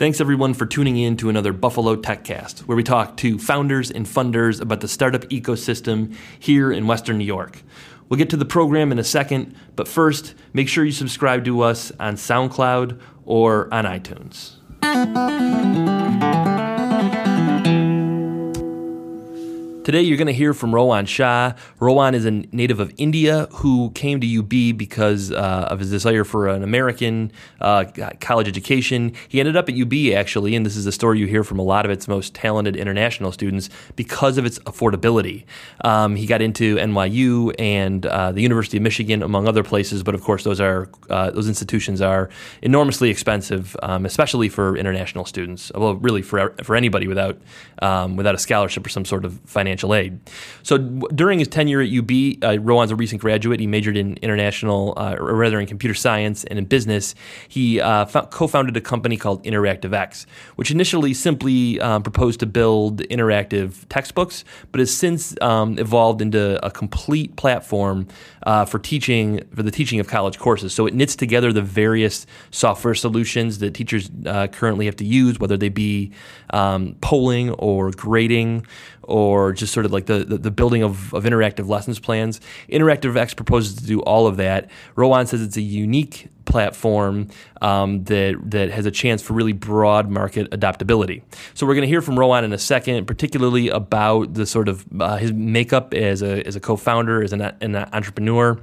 Thanks everyone for tuning in to another Buffalo TechCast, where we talk to founders and funders about the startup ecosystem here in Western New York. We'll get to the program in a second, but first, make sure you subscribe to us on SoundCloud or on iTunes. Today, you're going to hear from Rohan Shah. Rowan is a native of India who came to UB because uh, of his desire for an American uh, college education. He ended up at UB, actually, and this is a story you hear from a lot of its most talented international students because of its affordability. Um, he got into NYU and uh, the University of Michigan, among other places, but of course, those are uh, those institutions are enormously expensive, um, especially for international students. Well, really for for anybody without um, without a scholarship or some sort of financial financial aid. So during his tenure at UB, uh, Rohan's a recent graduate. He majored in international, uh, or rather in computer science and in business. He uh, co-founded a company called Interactive X, which initially simply um, proposed to build interactive textbooks, but has since um, evolved into a complete platform uh, for teaching for the teaching of college courses. So it knits together the various software solutions that teachers uh, currently have to use, whether they be um, polling or grading or just sort of like the, the, the, building of, of interactive lessons plans. Interactive X proposes to do all of that. Rohan says it's a unique platform um, that that has a chance for really broad market adaptability. So we're going to hear from Rohan in a second, particularly about the sort of uh, his makeup as a as a co-founder, as an, an entrepreneur.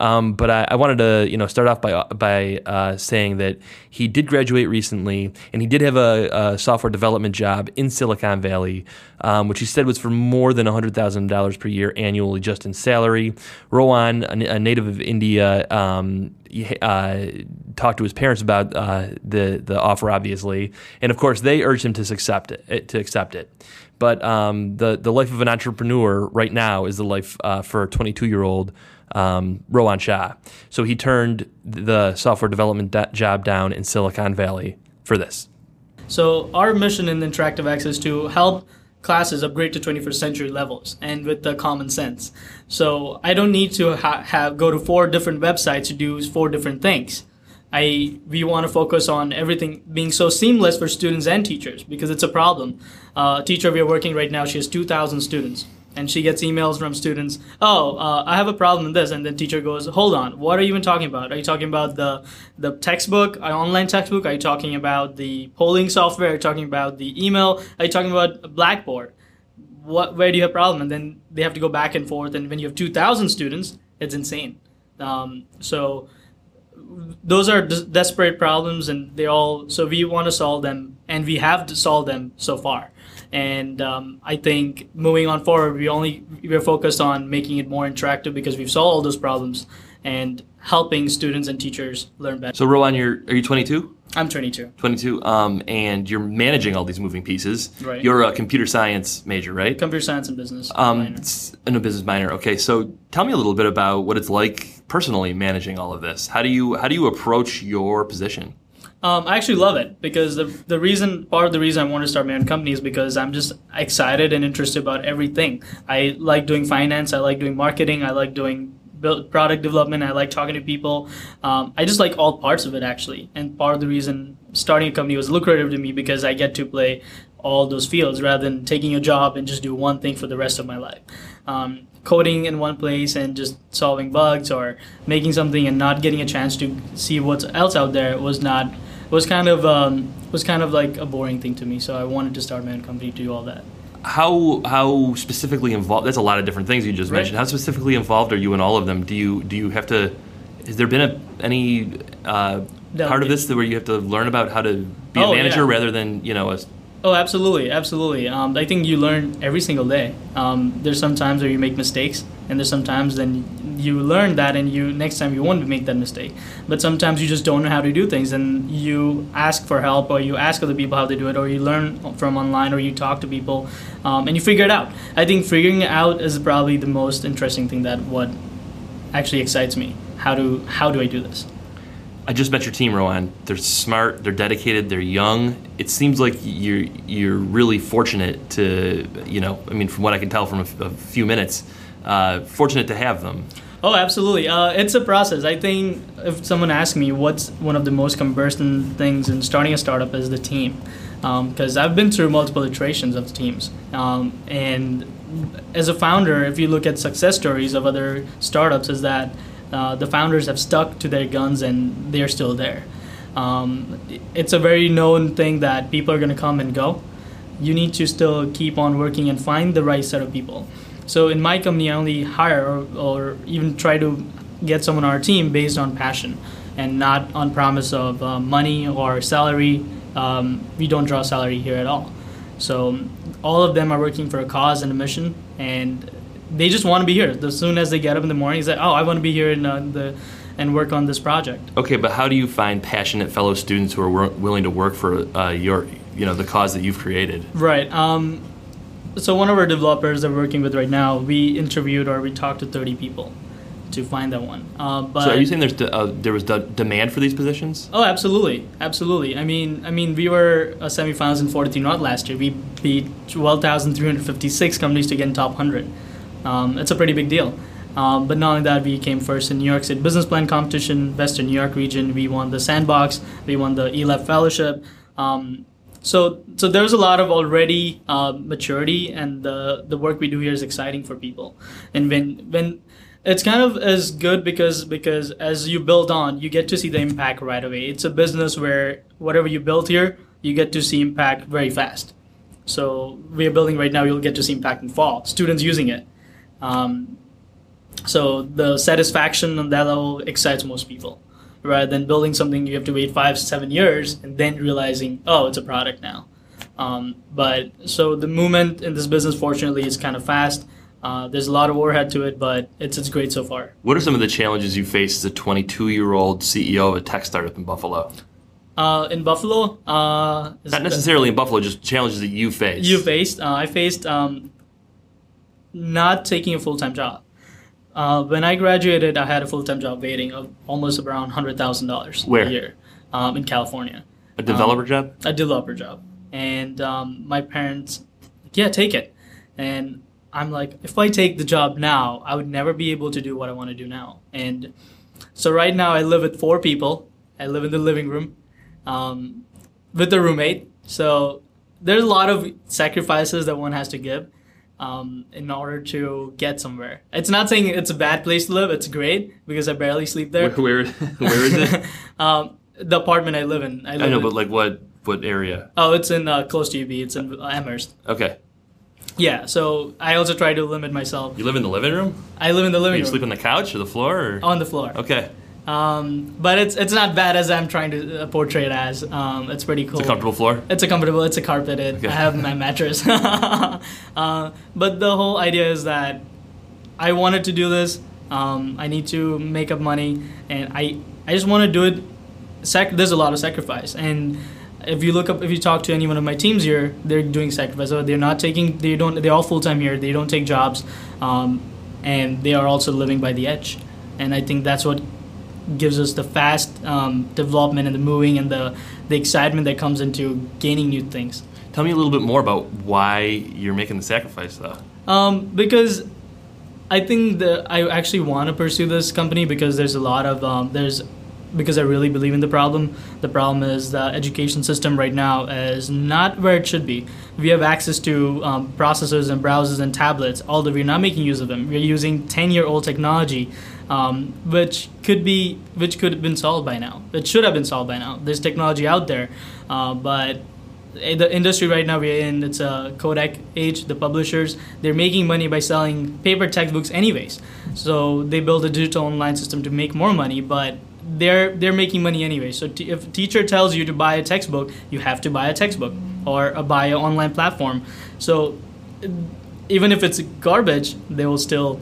Um, but I, I, wanted to you know start off by by uh, saying that he did graduate recently, and he did have a, a software development job in Silicon Valley, um, which he said was for more than hundred thousand dollars per year annually just in salary. Rohan, a, a native of India. Um, uh, talked to his parents about uh, the the offer, obviously, and of course they urged him to accept it. To accept it, but um, the the life of an entrepreneur right now is the life uh, for a 22 year old um, Rohan Shah. So he turned the software development job down in Silicon Valley for this. So our mission in Interactive is to help classes upgrade to 21st century levels and with the common sense. So I don't need to ha- have go to four different websites to do four different things. I we want to focus on everything being so seamless for students and teachers because it's a problem. Uh, teacher we are working right now, she has 2,000 students and she gets emails from students oh uh, i have a problem with this. And then teacher goes hold on what are you even talking about? Are you talking about the the textbook uh, online textbook? Are you talking about the polling software? Are you talking about the email? Are you talking about blackboard? What where do you have a problem? And then they have to go back and forth. And when you have 2000 students it's insane. Um, so those are des- desperate problems and they all so we want to solve them and we have to solve them so far and um, I think moving on forward, we only we're focused on making it more interactive because we've solved all those problems and helping students and teachers learn better. So Rohan, you're are you 22? I'm 22. 22, um, and you're managing all these moving pieces. Right. You're a computer science major, right? Computer science and business. Um, and a business minor. Okay, so tell me a little bit about what it's like personally managing all of this. How do you how do you approach your position? Um, I actually love it because the the reason part of the reason I want to start my own company is because I'm just excited and interested about everything. I like doing finance. I like doing marketing. I like doing product development. I like talking to people. Um, I just like all parts of it actually. And part of the reason starting a company was lucrative to me because I get to play all those fields rather than taking a job and just do one thing for the rest of my life. Um, coding in one place and just solving bugs or making something and not getting a chance to see what's else out there was not was kind of um, was kind of like a boring thing to me. So I wanted to start my own company to do all that. How how specifically involved? That's a lot of different things you just right. mentioned. How specifically involved are you in all of them? Do you do you have to? Has there been a, any uh, part of this where you have to learn about how to be oh, a manager yeah. rather than you know a Oh, absolutely, absolutely. Um, I think you learn every single day. Um, there's some times where you make mistakes, and there's sometimes then you learn that, and you next time you won't make that mistake. But sometimes you just don't know how to do things, and you ask for help, or you ask other people how to do it, or you learn from online, or you talk to people, um, and you figure it out. I think figuring it out is probably the most interesting thing that what actually excites me. How do how do I do this? I just met your team, Rohan. They're smart, they're dedicated, they're young. It seems like you're you're really fortunate to, you know, I mean, from what I can tell from a, a few minutes, uh, fortunate to have them. Oh, absolutely. Uh, it's a process. I think if someone asks me what's one of the most cumbersome things in starting a startup is the team, because um, I've been through multiple iterations of teams, um, and as a founder, if you look at success stories of other startups, is that uh, the founders have stuck to their guns and they're still there. Um, it's a very known thing that people are going to come and go. You need to still keep on working and find the right set of people. So in my company, I only hire or, or even try to get someone on our team based on passion and not on promise of uh, money or salary. Um, we don't draw salary here at all. So all of them are working for a cause and a mission, and they just want to be here. As soon as they get up in the morning, they say, "Oh, I want to be here in uh, the." and work on this project. Okay, but how do you find passionate fellow students who are wor- willing to work for uh, your, you know, the cause that you've created? Right. Um, so one of our developers that we're working with right now, we interviewed or we talked to 30 people to find that one. Uh, but so are you saying there's de- uh, there was de- demand for these positions? Oh, absolutely, absolutely. I mean, I mean, we were a semifinals in 43 North last year. We beat 12,356 companies to get in top 100. Um, it's a pretty big deal. Um, but not only that, we came first in New York State Business Plan Competition, Western New York region. We won the Sandbox. We won the ELEV Fellowship. Um, so, so there's a lot of already uh, maturity, and the the work we do here is exciting for people. And when when it's kind of as good because because as you build on, you get to see the impact right away. It's a business where whatever you build here, you get to see impact very fast. So we are building right now. You'll get to see impact in fall. Students using it. Um, so the satisfaction on that level excites most people, rather than building something you have to wait five, seven years and then realizing, oh, it's a product now. Um, but so the movement in this business, fortunately, is kind of fast. Uh, there's a lot of overhead to it, but it's it's great so far. What are some of the challenges you face as a 22 year old CEO of a tech startup in Buffalo? Uh, in Buffalo, uh, not necessarily in Buffalo, just challenges that you faced. You faced. Uh, I faced um, not taking a full time job. Uh, when I graduated, I had a full time job waiting of almost around hundred thousand dollars a year um, in California. A developer um, job. A developer job, and um, my parents, yeah, take it, and I'm like, if I take the job now, I would never be able to do what I want to do now. And so right now, I live with four people. I live in the living room um, with a roommate. So there's a lot of sacrifices that one has to give um, in order to get somewhere. It's not saying it's a bad place to live. It's great because I barely sleep there. Where where, where is it? um, the apartment I live in. I, live I know, in, but like what what area? Oh, it's in uh, close to UB. It's in uh, Amherst. Okay. Yeah, so I also try to limit myself. You live in the living room? I live in the living you room. You sleep on the couch or the floor? Or? On the floor. Okay. Um, but it's it's not bad as I'm trying to uh, portray it as. Um, it's pretty cool. It's a comfortable floor. It's a comfortable. It's a carpeted. Okay. I have my mattress. uh, but the whole idea is that I wanted to do this. Um, I need to make up money, and I I just want to do it. Sac- there's a lot of sacrifice, and if you look up, if you talk to any one of my teams here, they're doing sacrifice. So they're not taking. They don't. They're all full time here. They don't take jobs, um, and they are also living by the edge. And I think that's what gives us the fast um, development and the moving and the the excitement that comes into gaining new things. Tell me a little bit more about why you're making the sacrifice, though. Um, because I think that I actually want to pursue this company because there's a lot of um, there's because I really believe in the problem. The problem is the education system right now is not where it should be. We have access to um, processors and browsers and tablets, although we're not making use of them. We're using 10-year-old technology, um, which could be, which could have been solved by now. It should have been solved by now. There's technology out there, uh, but the industry right now we're in it's a Kodak age the publishers they're making money by selling paper textbooks anyways so they build a digital online system to make more money but they're they're making money anyway. So t- if a teacher tells you to buy a textbook, you have to buy a textbook or a buy an online platform. So even if it's garbage, they will still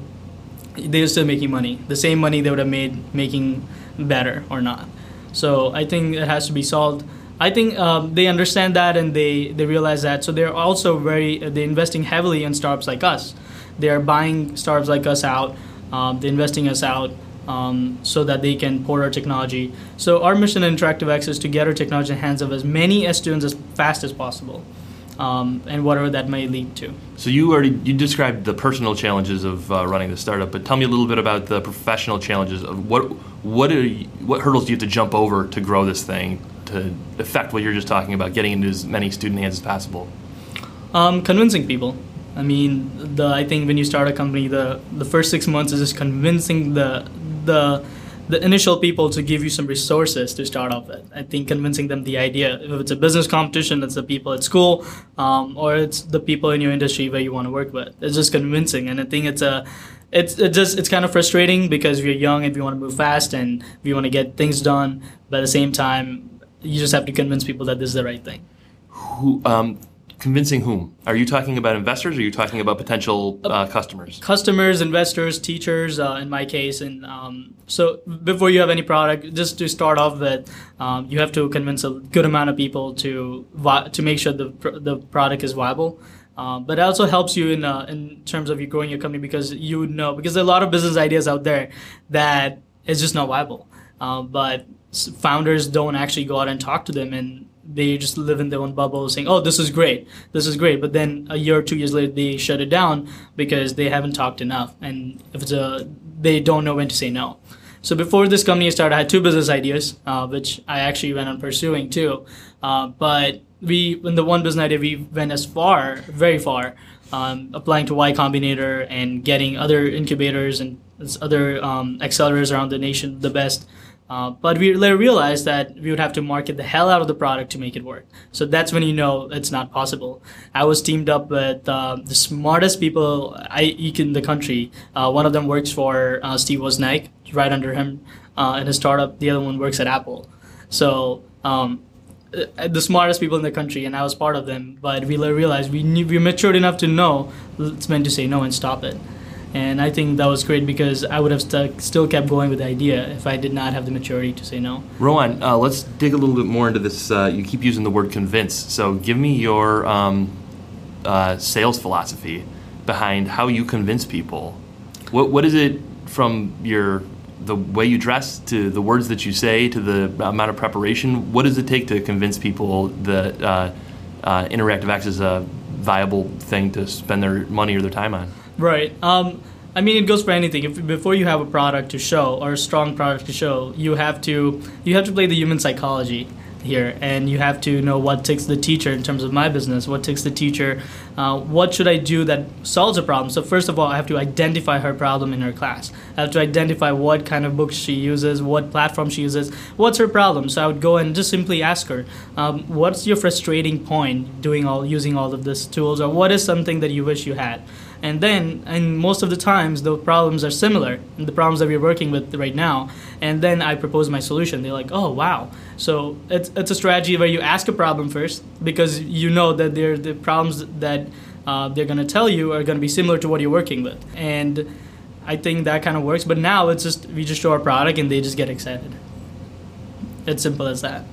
they're still making money. The same money they would have made making better or not. So I think it has to be solved. I think um, they understand that and they, they realize that. So they're also very they're investing heavily in startups like us. They're buying startups like us out. Um, they're investing us out um, so that they can port our technology. So our mission in Interactive X is to get our technology in the hands of as many students as fast as possible. um, and whatever that may lead to. So you already you described the personal challenges of uh, running the startup, but tell me a little bit about the professional challenges of what what are you, what hurdles do you have to jump over to grow this thing to affect what you're just talking about, getting into as many student hands as possible. Um, convincing people. I mean, the I think when you start a company, the the first six months is just convincing the the the initial people to give you some resources to start off with. I think convincing them the idea. If it's a business competition, it's the people at school, um, or it's the people in your industry where you want to work with. It's just convincing, and I think it's a it's it just it's kind of frustrating because we're young and we want to move fast and we want to get things done, but at the same time, you just have to convince people that this is the right thing. Who um, convincing whom? Are you talking about investors? or Are you talking about potential uh, customers? Customers, investors, teachers, uh, in my case, and um, so before you have any product, just to start off with, um, you have to convince a good amount of people to vi- to make sure the the product is viable. Um, but it also helps you in uh, in terms of you growing your company because you would know because there are a lot of business ideas out there that is just not viable. Uh, but founders don't actually go out and talk to them and they just live in their own bubble saying, oh, this is great, this is great. But then a year or two years later, they shut it down because they haven't talked enough. And if it's a, they don't know when to say no. So before this company started, I had two business ideas, uh, which I actually went on pursuing too. Uh, but we, in the one business idea, we went as far, very far, um, applying to Y Combinator and getting other incubators and other um, accelerators around the nation the best uh, but we later realized that we would have to market the hell out of the product to make it work. So that's when you know it's not possible. I was teamed up with uh, the smartest people I in the country. Uh, one of them works for uh, Steve Wozniak, right under him uh, in his startup. The other one works at Apple. So um, the smartest people in the country, and I was part of them. But we later realized we knew, we matured enough to know it's meant to say no and stop it. And I think that was great because I would have stuck, still kept going with the idea if I did not have the maturity to say no. Rohan, uh, let's dig a little bit more into this. Uh, you keep using the word convince. So give me your um, uh, sales philosophy behind how you convince people. What, what is it from your the way you dress to the words that you say to the amount of preparation? What does it take to convince people that uh, uh, Interactive X is a viable thing to spend their money or their time on? Right. Um, I mean, it goes for anything. If before you have a product to show or a strong product to show, you have to you have to play the human psychology here, and you have to know what takes the teacher in terms of my business. What takes the teacher? Uh, what should I do that solves a problem? So first of all, I have to identify her problem in her class. I have to identify what kind of books she uses, what platform she uses, what's her problem. So I would go and just simply ask her, um, "What's your frustrating point doing all using all of these tools, or what is something that you wish you had?" And then, and most of the times, the problems are similar, the problems that we're working with right now. And then I propose my solution. They're like, oh, wow. So it's, it's a strategy where you ask a problem first because you know that they're the problems that uh, they're going to tell you are going to be similar to what you're working with. And I think that kind of works. But now it's just, we just show our product and they just get excited. It's simple as that.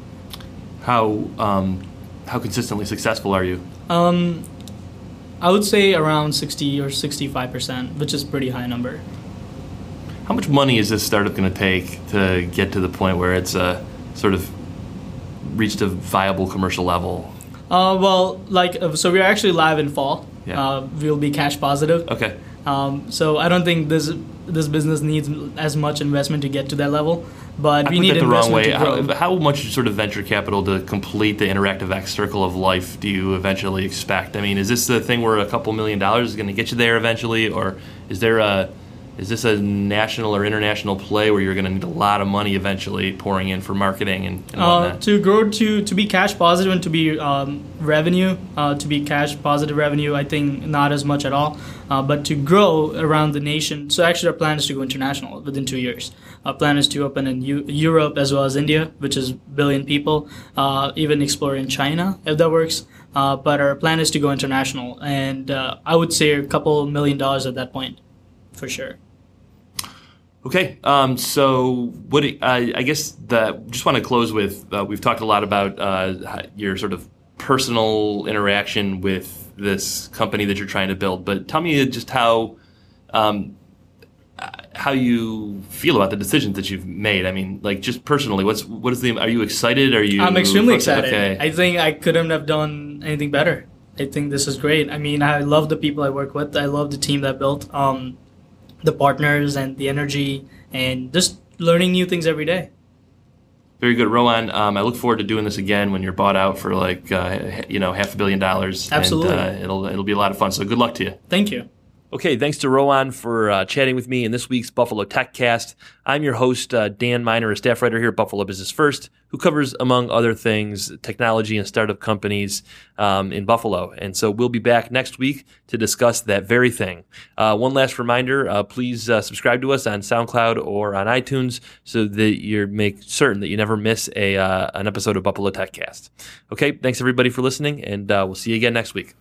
How, um, how consistently successful are you? Um, I would say around 60 or 65%, which is pretty high number. How much money is this startup going to take to get to the point where it's uh, sort of reached a viable commercial level? Uh, well, like, uh, so we're actually live in fall. Yeah. Uh, we'll be cash positive. Okay. Um, so I don't think this this business needs as much investment to get to that level but I we need that the wrong way. How, how, much sort of venture capital to complete the Interactive X circle of life do you eventually expect? I mean, is this the thing where a couple million dollars is going to get you there eventually, or is there a is this a national or international play where you're going to need a lot of money eventually pouring in for marketing and, and uh, to grow to to be cash positive and to be um, revenue uh, to be cash positive revenue I think not as much at all uh, but to grow around the nation so actually our plan is to go international within two years our plan is to open in U- Europe as well as India which is billion people uh, even explore in China if that works uh, but our plan is to go international and uh, I would say a couple million dollars at that point for sure. Okay, um, so what uh, I guess that just want to close with. Uh, we've talked a lot about uh, your sort of personal interaction with this company that you're trying to build, but tell me just how um, how you feel about the decisions that you've made. I mean, like just personally, what's what is the? Are you excited? Are you? I'm extremely excited. Okay. I think I couldn't have done anything better. I think this is great. I mean, I love the people I work with. I love the team that I built, um, the partners and the energy, and just learning new things every day. Very good, Rohan. Um, I look forward to doing this again when you're bought out for like uh, you know half a billion dollars. Absolutely, and, uh, it'll it'll be a lot of fun. So good luck to you. Thank you. Okay, thanks to Rohan for uh, chatting with me in this week's Buffalo Tech Cast. I'm your host, uh, Dan Miner, a staff writer here at Buffalo Business First, who covers, among other things, technology and startup companies um, in Buffalo. And so we'll be back next week to discuss that very thing. Uh, one last reminder uh, please uh, subscribe to us on SoundCloud or on iTunes so that you make certain that you never miss a, uh, an episode of Buffalo Tech Cast. Okay, thanks everybody for listening, and we'll see you again next week.